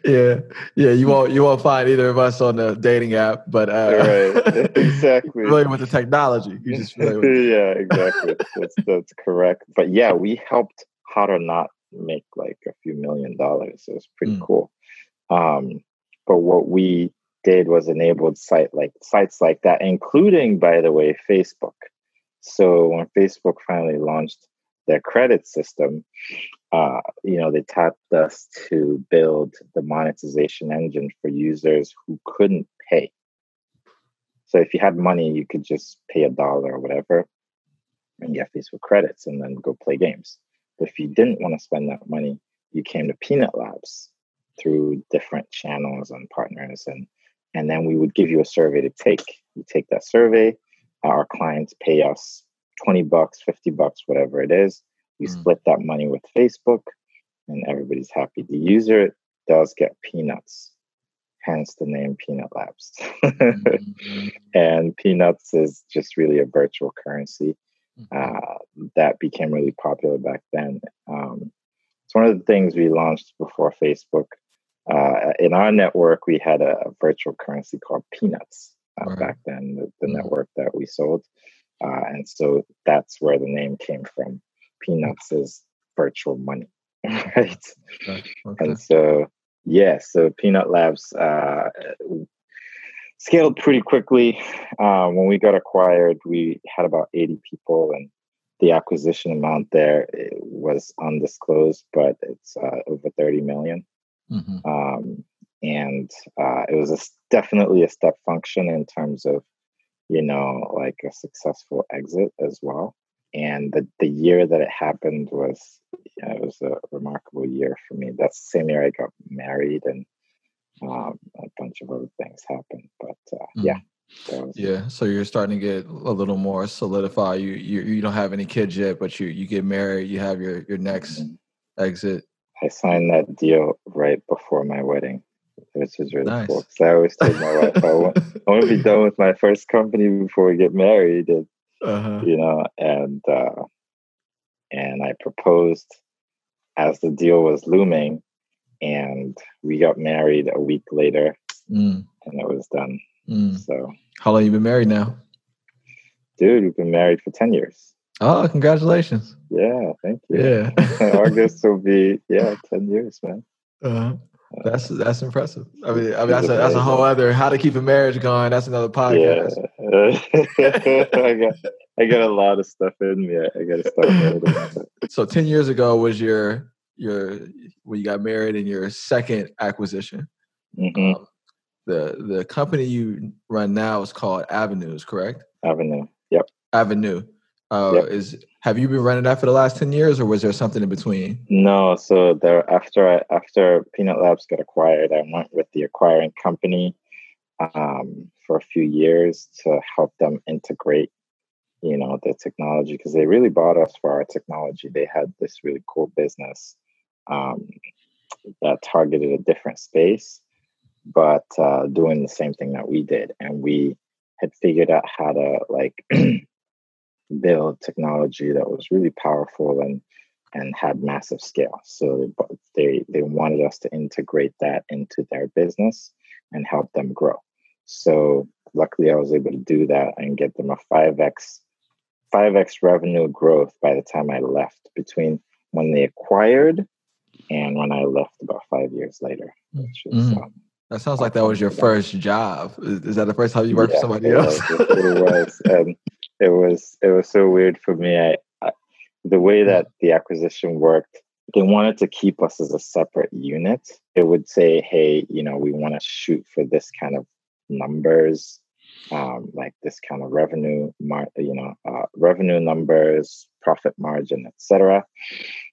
yeah, yeah. You won't you won't find either of us on the dating app, but uh, right, exactly. familiar with the technology. You just yeah, exactly. That's that's correct. But yeah, we helped Hot or Not make like a few million dollars. It was pretty mm. cool. Um, but what we did was enabled site like sites like that, including, by the way, Facebook. So when Facebook finally launched their credit system, uh, you know, they tapped us to build the monetization engine for users who couldn't pay. So if you had money, you could just pay a dollar or whatever and get Facebook credits and then go play games. But if you didn't want to spend that money, you came to Peanut Labs through different channels and partners and and then we would give you a survey to take. You take that survey, our clients pay us 20 bucks, 50 bucks, whatever it is. We mm. split that money with Facebook and everybody's happy. The user does get peanuts, hence the name Peanut Labs. mm-hmm. And peanuts is just really a virtual currency mm-hmm. uh, that became really popular back then. Um, it's one of the things we launched before Facebook. Uh, in our network, we had a virtual currency called Peanuts uh, right. back then, the, the mm-hmm. network that we sold. Uh, and so that's where the name came from. Peanuts is virtual money, right? Okay. Okay. And so, yeah, so Peanut Labs uh, scaled pretty quickly. Uh, when we got acquired, we had about 80 people, and the acquisition amount there was undisclosed, but it's uh, over 30 million. Mm-hmm. Um, and uh, it was a, definitely a step function in terms of you know like a successful exit as well and the, the year that it happened was yeah, it was a remarkable year for me that's the same year i got married and um, a bunch of other things happened but uh, mm. yeah yeah, so you're starting to get a little more solidified. You you you don't have any kids yet, but you you get married. You have your your next mm-hmm. exit. I signed that deal right before my wedding which is really nice. cool. So I always told my wife, I want, I want to be done with my first company before we get married, and uh-huh. you know, and uh, and I proposed as the deal was looming, and we got married a week later, mm. and it was done. Mm. So, how long you been married now? Dude, we've been married for ten years. Oh, congratulations! Yeah, thank you. Yeah, August will be yeah ten years, man. Uh-huh. That's that's impressive. I mean, I mean that's a that's a whole other how to keep a marriage going. That's another podcast. Yeah. I got I got a lot of stuff in me. I got to start. so ten years ago was your your when you got married and your second acquisition. Mm-hmm. Um, the the company you run now is called Avenues, correct? Avanoo. Yep. Avanoo. Uh, yep. Is have you been running that for the last ten years, or was there something in between? No. So there, after I, after Peanut Labs got acquired, I went with the acquiring company um, for a few years to help them integrate, you know, the technology because they really bought us for our technology. They had this really cool business um, that targeted a different space, but uh, doing the same thing that we did, and we had figured out how to like build technology that was really powerful and and had massive scale. So they they wanted us to integrate that into their business and help them grow. So luckily, I was able to do that and get them a five x five x revenue growth by the time I left between when they acquired and when I left about five years later. Which is, mm. um, that sounds like that was your first job. Is, is that the first time you worked yeah, for somebody else? it was. It was. And it was it was so weird for me. I, I, the way that the acquisition worked, they wanted to keep us as a separate unit. It would say, "Hey, you know, we want to shoot for this kind of numbers, um, like this kind of revenue, mar- you know, uh, revenue numbers, profit margin, etc."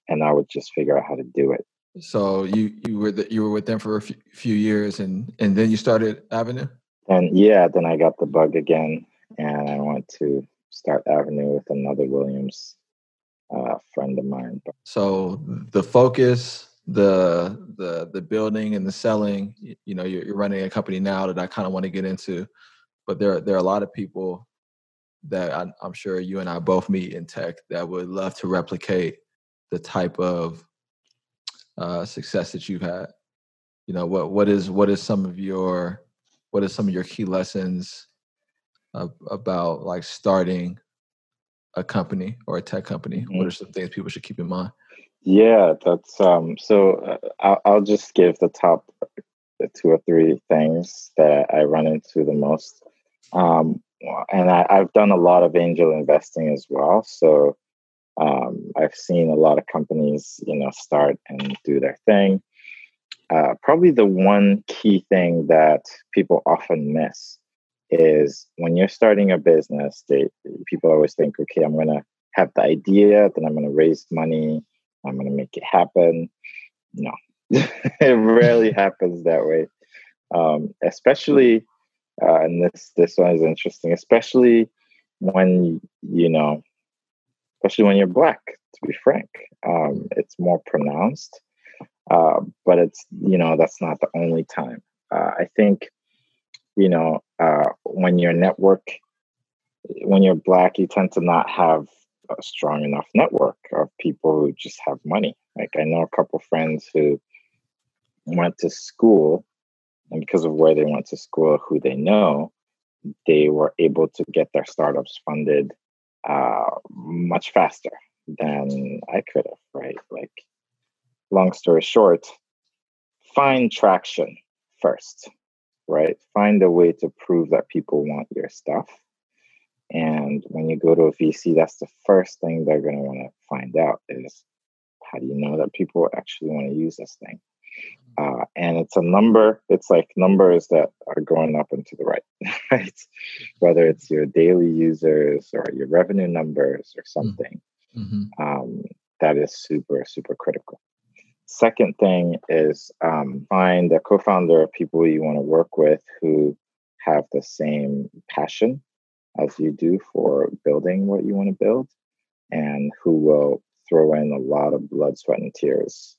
And I would just figure out how to do it. So you you were the, you were with them for a few, few years, and and then you started Avanoo. And yeah, then I got the bug again, and I went to Start Avanoo with another Williams uh, friend of mine. So the focus, the the the building and the selling, you, know, you're, you're, running a company now that I kind of want to get into, but there there are a lot of people that I, I'm sure you and I both meet in tech that would love to replicate the type of uh, success that you've had. You know, what what is what is some of your what are some of your key lessons about like starting a company or a tech company? Mm-hmm. What are some things people should keep in mind? Yeah, that's um. So uh, I'll, I'll just give the top two or three things that I run into the most. Um, and I, have done a lot of angel investing as well. So um, I've seen a lot of companies, you know, start and do their thing. Uh, probably the one key thing that people often miss is when you're starting a business, they, people always think, okay, I'm going to have the idea, then I'm going to raise money, I'm going to make it happen. No, it rarely happens that way. Um, especially, uh, and this this one is interesting, especially when you know, especially when you're black. To be frank, um, it's more pronounced, uh, but it's you know that's not the only time. Uh, I think you know, uh, when your network, when you're black, you tend to not have a strong enough network of people who just have money. Like I know a couple friends who went to school, and because of where they went to school, who they know, they were able to get their startups funded uh, much faster than I could have. Right? Like, long story short, find traction first right? Find a way to prove that people want your stuff. And when you go to a VC, that's the first thing they're going to want to find out is how do you know that people actually want to use this thing? Uh, and it's a number, it's like numbers that are going up and to the right, right? Whether it's your daily users or your revenue numbers or something, mm-hmm. um, that is super, super critical. Second thing is um, find a co founder of people you want to work with who have the same passion as you do for building what you want to build and who will throw in a lot of blood, sweat, and tears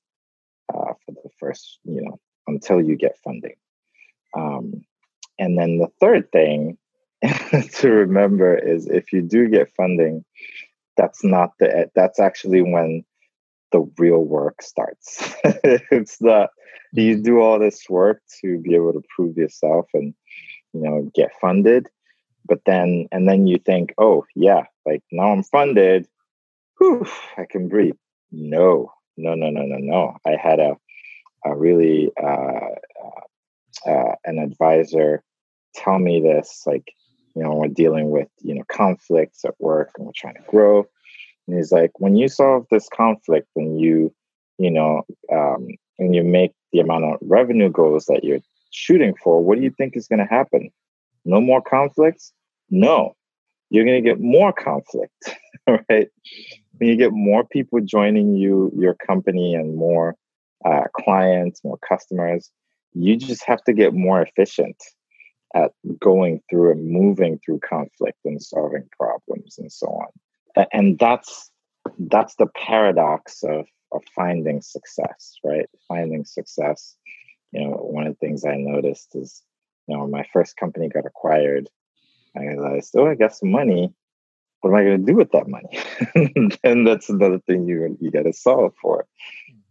uh, for the first, you know, until you get funding. Um, and then the third thing to remember is if you do get funding, that's not the that's actually when the real work starts. it's not you do all this work to be able to prove yourself and you know get funded, but then and then you think, oh yeah, like now I'm funded, whew, I can breathe. No, no, no, no, no, no. I had a, a really uh, uh, uh, an advisor tell me this, like, you know, we're dealing with, you know, conflicts at work and we're trying to grow. And he's like, when you solve this conflict, when you, you know, um, when you make the amount of revenue goals that you're shooting for, what do you think is going to happen? No more conflicts? No, you're going to get more conflict, right? when you get more people joining you, your company, and more uh, clients, more customers, you just have to get more efficient at going through and moving through conflict and solving problems and so on. And that's that's the paradox of of finding success, right? Finding success. You know, one of the things I noticed is, you know, when my first company got acquired. I realized, oh, I got some money what am I going to do with that money? and that's another thing you you got to solve for,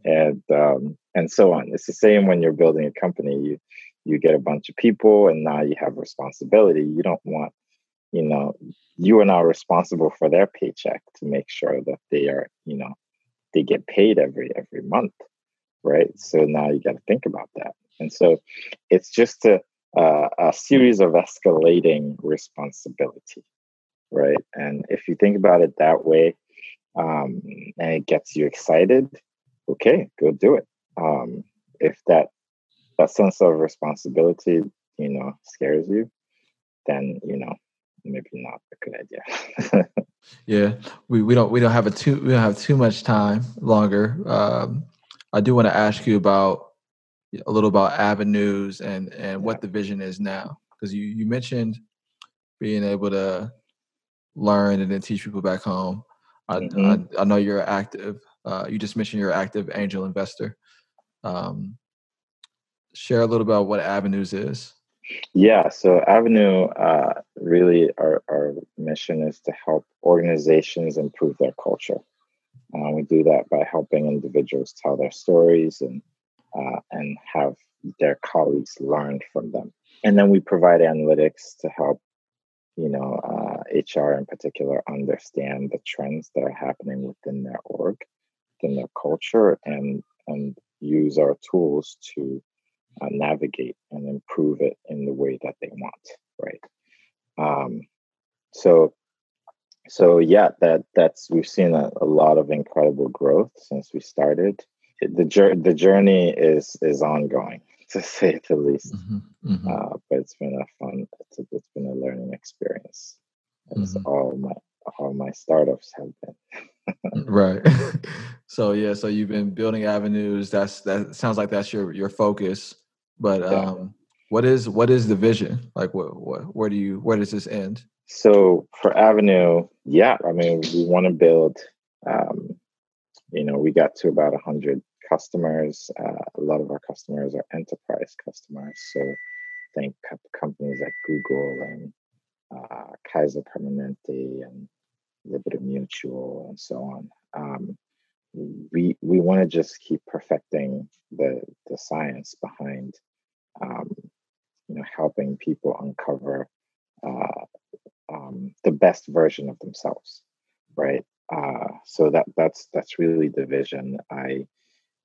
and um, and so on. It's the same when you're building a company. You you get a bunch of people, and now you have responsibility. You don't want, you know, you are now responsible for their paycheck to make sure that they are, you know, they get paid every every month, right? So now you got to think about that, and so it's just a a series of escalating responsibility right? And if you think about it that way, um, and it gets you excited, okay, go do it. Um, if that that sense of responsibility, you know, scares you, then you know maybe not a good idea. yeah, we, we don't we don't have a too we don't have too much time longer. Um, I do want to ask you about a little about avenues and and what the vision is now because you you mentioned being able to learn and then teach people back home. I, mm-hmm. I, I, know you're active. Uh, you just mentioned you're active angel investor. Um, share a little about what Avenues is. Yeah, so Avanoo uh, really our, our mission is to help organizations improve their culture. Uh, we do that by helping individuals tell their stories and uh, and have their colleagues learn from them. And then we provide analytics to help you know, uh, HR in particular understand the trends that are happening within their org, within their culture, and and use our tools to uh, navigate and improve it in the way that they want, right? Um, so, so yeah, that that's we've seen a, a lot of incredible growth since we started. The the journey is is ongoing to say the least. Mm-hmm, mm-hmm. Uh, but it's been a fun, it's, a, it's been a learning experience. It's mm-hmm. all my all my startups have been. right. so yeah, so you've been building avenues. That's that sounds like that's your your focus. But um, what is what is the vision? Like what what where do you where does this end? So for Avanoo, yeah, I mean we want to build. Um, you know, we got to about a hundred customers. Uh, a lot of our customers are enterprise customers. So think companies like Google and uh, Kaiser Permanente and Liberty Mutual and so on. Um, we we want to just keep perfecting the the science behind um, you know helping people uncover uh, um, the best version of themselves, right? Uh, so that that's that's really the vision. I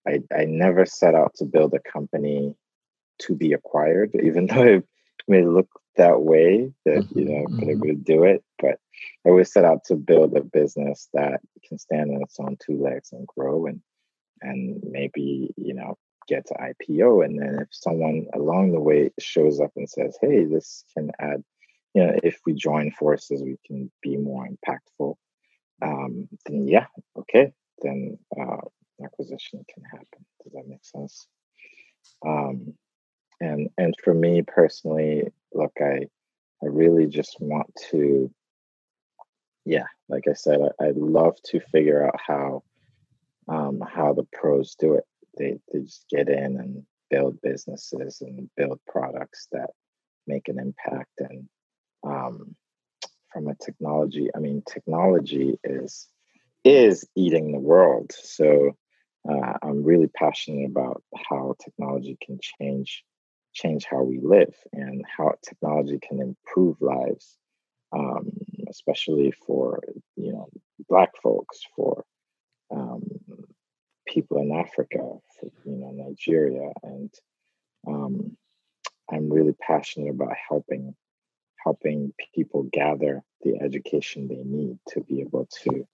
I, I never set out to build a company to be acquired, even though it may look that way that mm-hmm, you know I'm mm-hmm. to do it. But I always set out to build a business that can stand on its own two legs and grow and and maybe you know get to IPO. And then if someone along the way shows up and says, hey, this can add, you know, if we join forces, we can be more impactful, um, then yeah, okay, then uh, acquisition can happen. Does that make sense? Um, and and for me personally, look, I I really just want to, yeah, like I said, I, I'd love to figure out how um, how the pros do it. Get in and build businesses and build products that make an impact. And um, from a technology, I mean, technology is is eating the world. So uh, I'm really passionate about how technology can change change how we live and how technology can improve lives, um, especially for you know Black folks, for um, people in Africa, for, you know Nigeria, and um, I'm really passionate about helping helping people gather the education they need to be able to,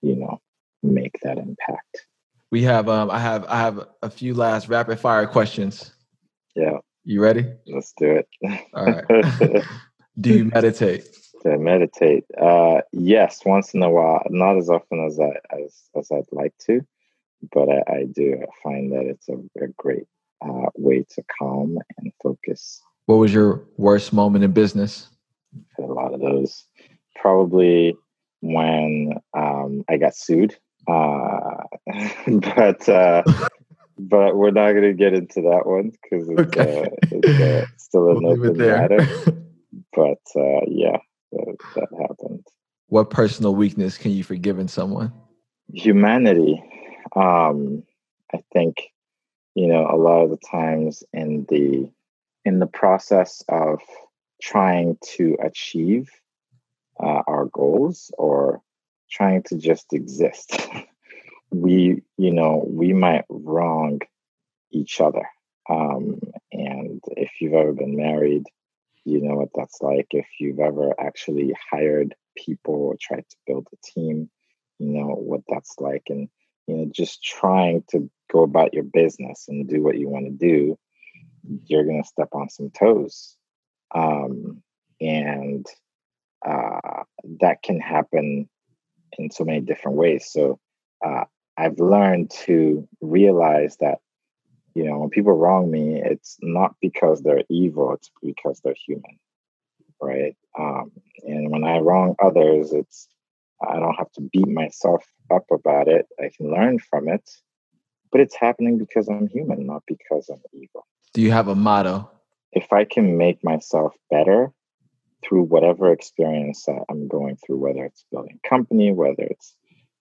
you know, make that impact. We have um I have I have a few last rapid fire questions. Yeah. You ready? Let's do it. All right. do you meditate? Meditate. Uh yes, once in a while. Not as often as I as, as I'd like to, but I, I do I find that it's a, a great uh, way to calm and focus. What was your worst moment in business? A lot of those. Probably when um, I got sued. Uh, but uh, but we're not going to get into that one because it's, okay. uh, it's uh, still an we'll open matter. but uh, yeah, that, that happened. What personal weakness can you forgive in someone? Humanity. Um, I think you know a lot of the times in the in the process of trying to achieve uh, our goals or trying to just exist we you know we might wrong each other. Um, and if you've ever been married you know what that's like. If you've ever actually hired people or tried to build a team you know what that's like. And you know just trying to go about your business and do what you want to do you're going to step on some toes um, and uh, that can happen in so many different ways so uh, I've learned to realize that, you know, when people wrong me, it's not because they're evil, it's because they're human, right? Um, and when I wrong others, it's, I don't have to beat myself up about it. I can learn from it, but it's happening because I'm human, not because I'm evil. Do you have a motto? If I can make myself better through whatever experience I'm going through, whether it's building company, whether it's,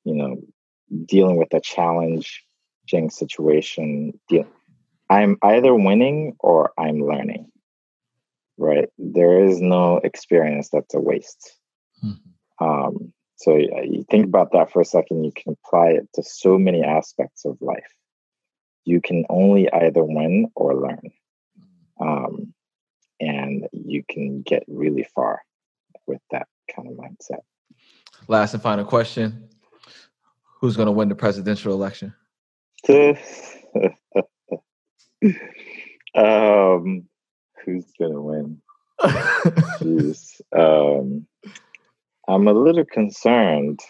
you know, dealing with a challenging situation deal, i'm either winning or i'm learning right there is no experience that's a waste mm-hmm. um, so you think about that for a second you can apply it to so many aspects of life you can only either win or learn um, and you can get really far with that kind of mindset last and final question Who's going to win the presidential election? um, who's going to win? Jeez. Um, I'm a little concerned.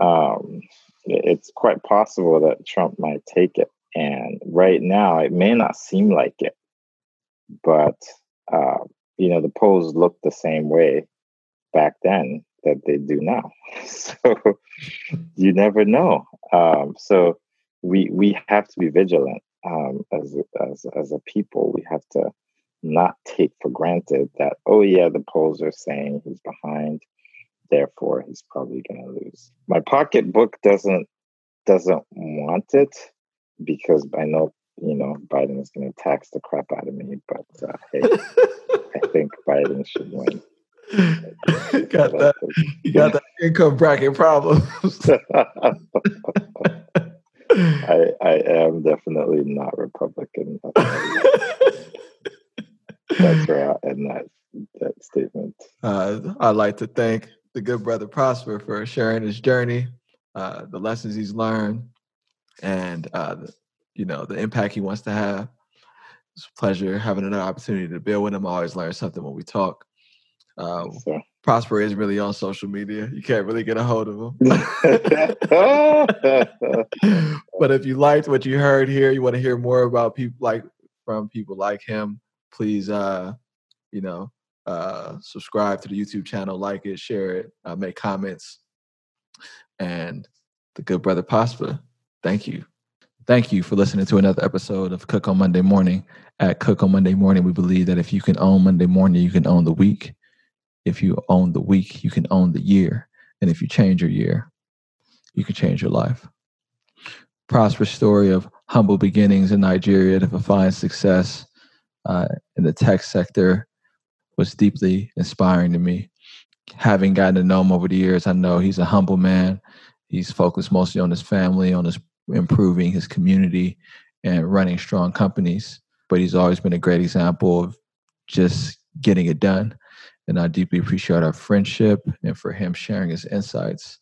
Um, it's quite possible that Trump might take it. And right now, it may not seem like it, but, uh, you know, the polls look the same way back then that they do now. so you never know. Um, so we we have to be vigilant um, as as as a people. We have to not take for granted that oh yeah, the polls are saying he's behind, therefore he's probably going to lose. My pocketbook doesn't doesn't want it because I know you know Biden is going to tax the crap out of me. But uh, hey, I think Biden should win got that. You got that income bracket problem. I I am definitely not Republican. That's right, and that that statement. Uh, I'd like to thank the good brother Prosper for sharing his journey, uh, the lessons he's learned, and uh, the, you know, the impact he wants to have. It's a pleasure having another opportunity to build with him. I always learn something when we talk. Uh, Prosper is really on social media. You can't really get a hold of him. but if you liked what you heard here, you want to hear more about people like from people like him, please uh, you know, uh subscribe to the YouTube channel, like it, share it, uh, make comments. And the good brother Prosper, thank you. Thank you for listening to another episode of Cook on Monday Morning. At Cook on Monday Morning, we believe that if you can own Monday morning, you can own the week. If you own the week, you can own the year. And if you change your year, you can change your life. Prosperous story of humble beginnings in Nigeria to find success uh, in the tech sector was deeply inspiring to me. Having gotten to know him over the years, I know he's a humble man. He's focused mostly on his family, on his improving his community, and running strong companies. But he's always been a great example of just getting it done and I deeply appreciate our friendship and for him sharing his insights.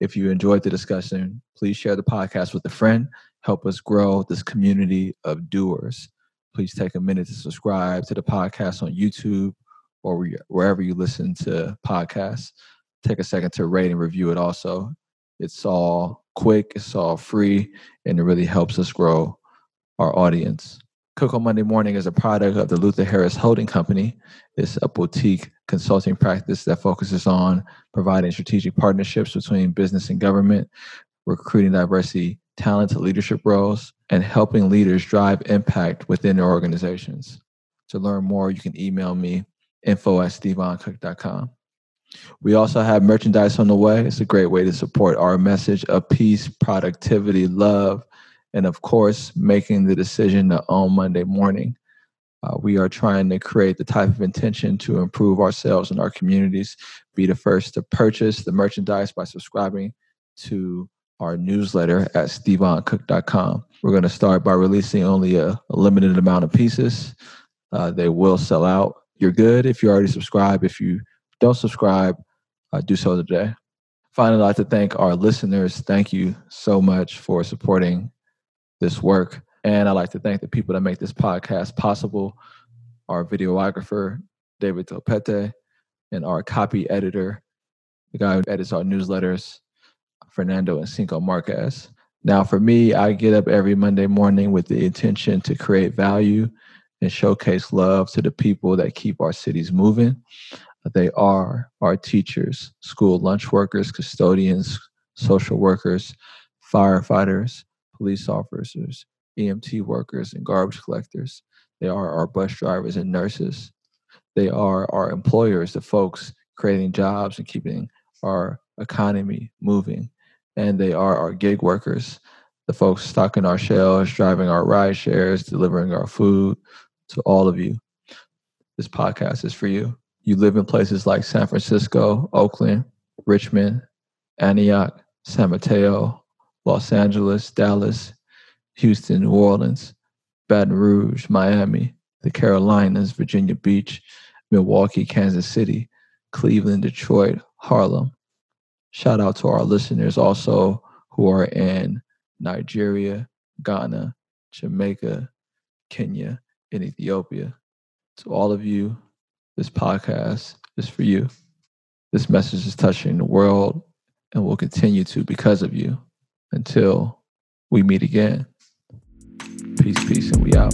If you enjoyed the discussion, please share the podcast with a friend. Help us grow this community of doers. Please take a minute to subscribe to the podcast on YouTube or wherever you listen to podcasts. Take a second to rate and review it also. It's all quick, it's all free, and it really helps us grow our audience. Cook on Monday Morning is a product of the Luther Harris Holding Company. It's a boutique consulting practice that focuses on providing strategic partnerships between business and government, recruiting diversity, talented leadership roles, and helping leaders drive impact within their organizations. To learn more, you can email me info at stevoncook.com. We also have merchandise on the way. It's a great way to support our message of peace, productivity, love, and of course, making the decision to own Monday morning. Uh, we are trying to create the type of intention to improve ourselves and our communities. Be the first to purchase the merchandise by subscribing to our newsletter at stevoncook.com. We're going to start by releasing only a, a limited amount of pieces. Uh, they will sell out. You're good if you already subscribe. If you don't subscribe, uh, do so today. Finally, I'd like to thank our listeners. Thank you so much for supporting this work. And I'd like to thank the people that make this podcast possible our videographer, David Topete, and our copy editor, the guy who edits our newsletters, Fernando and Cinco Marquez. Now, for me, I get up every Monday morning with the intention to create value and showcase love to the people that keep our cities moving. They are our teachers, school lunch workers, custodians, social workers, firefighters, police officers, EMT workers, and garbage collectors. They are our bus drivers and nurses. They are our employers, the folks creating jobs and keeping our economy moving. And they are our gig workers, the folks stocking our shelves, driving our ride shares, delivering our food to all of you. This podcast is for you. You live in places like San Francisco, Oakland, Richmond, Antioch, San Mateo, Los Angeles, Dallas, Houston, New Orleans, Baton Rouge, Miami, the Carolinas, Virginia Beach, Milwaukee, Kansas City, Cleveland, Detroit, Harlem. Shout out to our listeners also who are in Nigeria, Ghana, Jamaica, Kenya, and Ethiopia. To all of you, this podcast is for you. This message is touching the world and will continue to because of you. Until we meet again, peace, peace, and we out.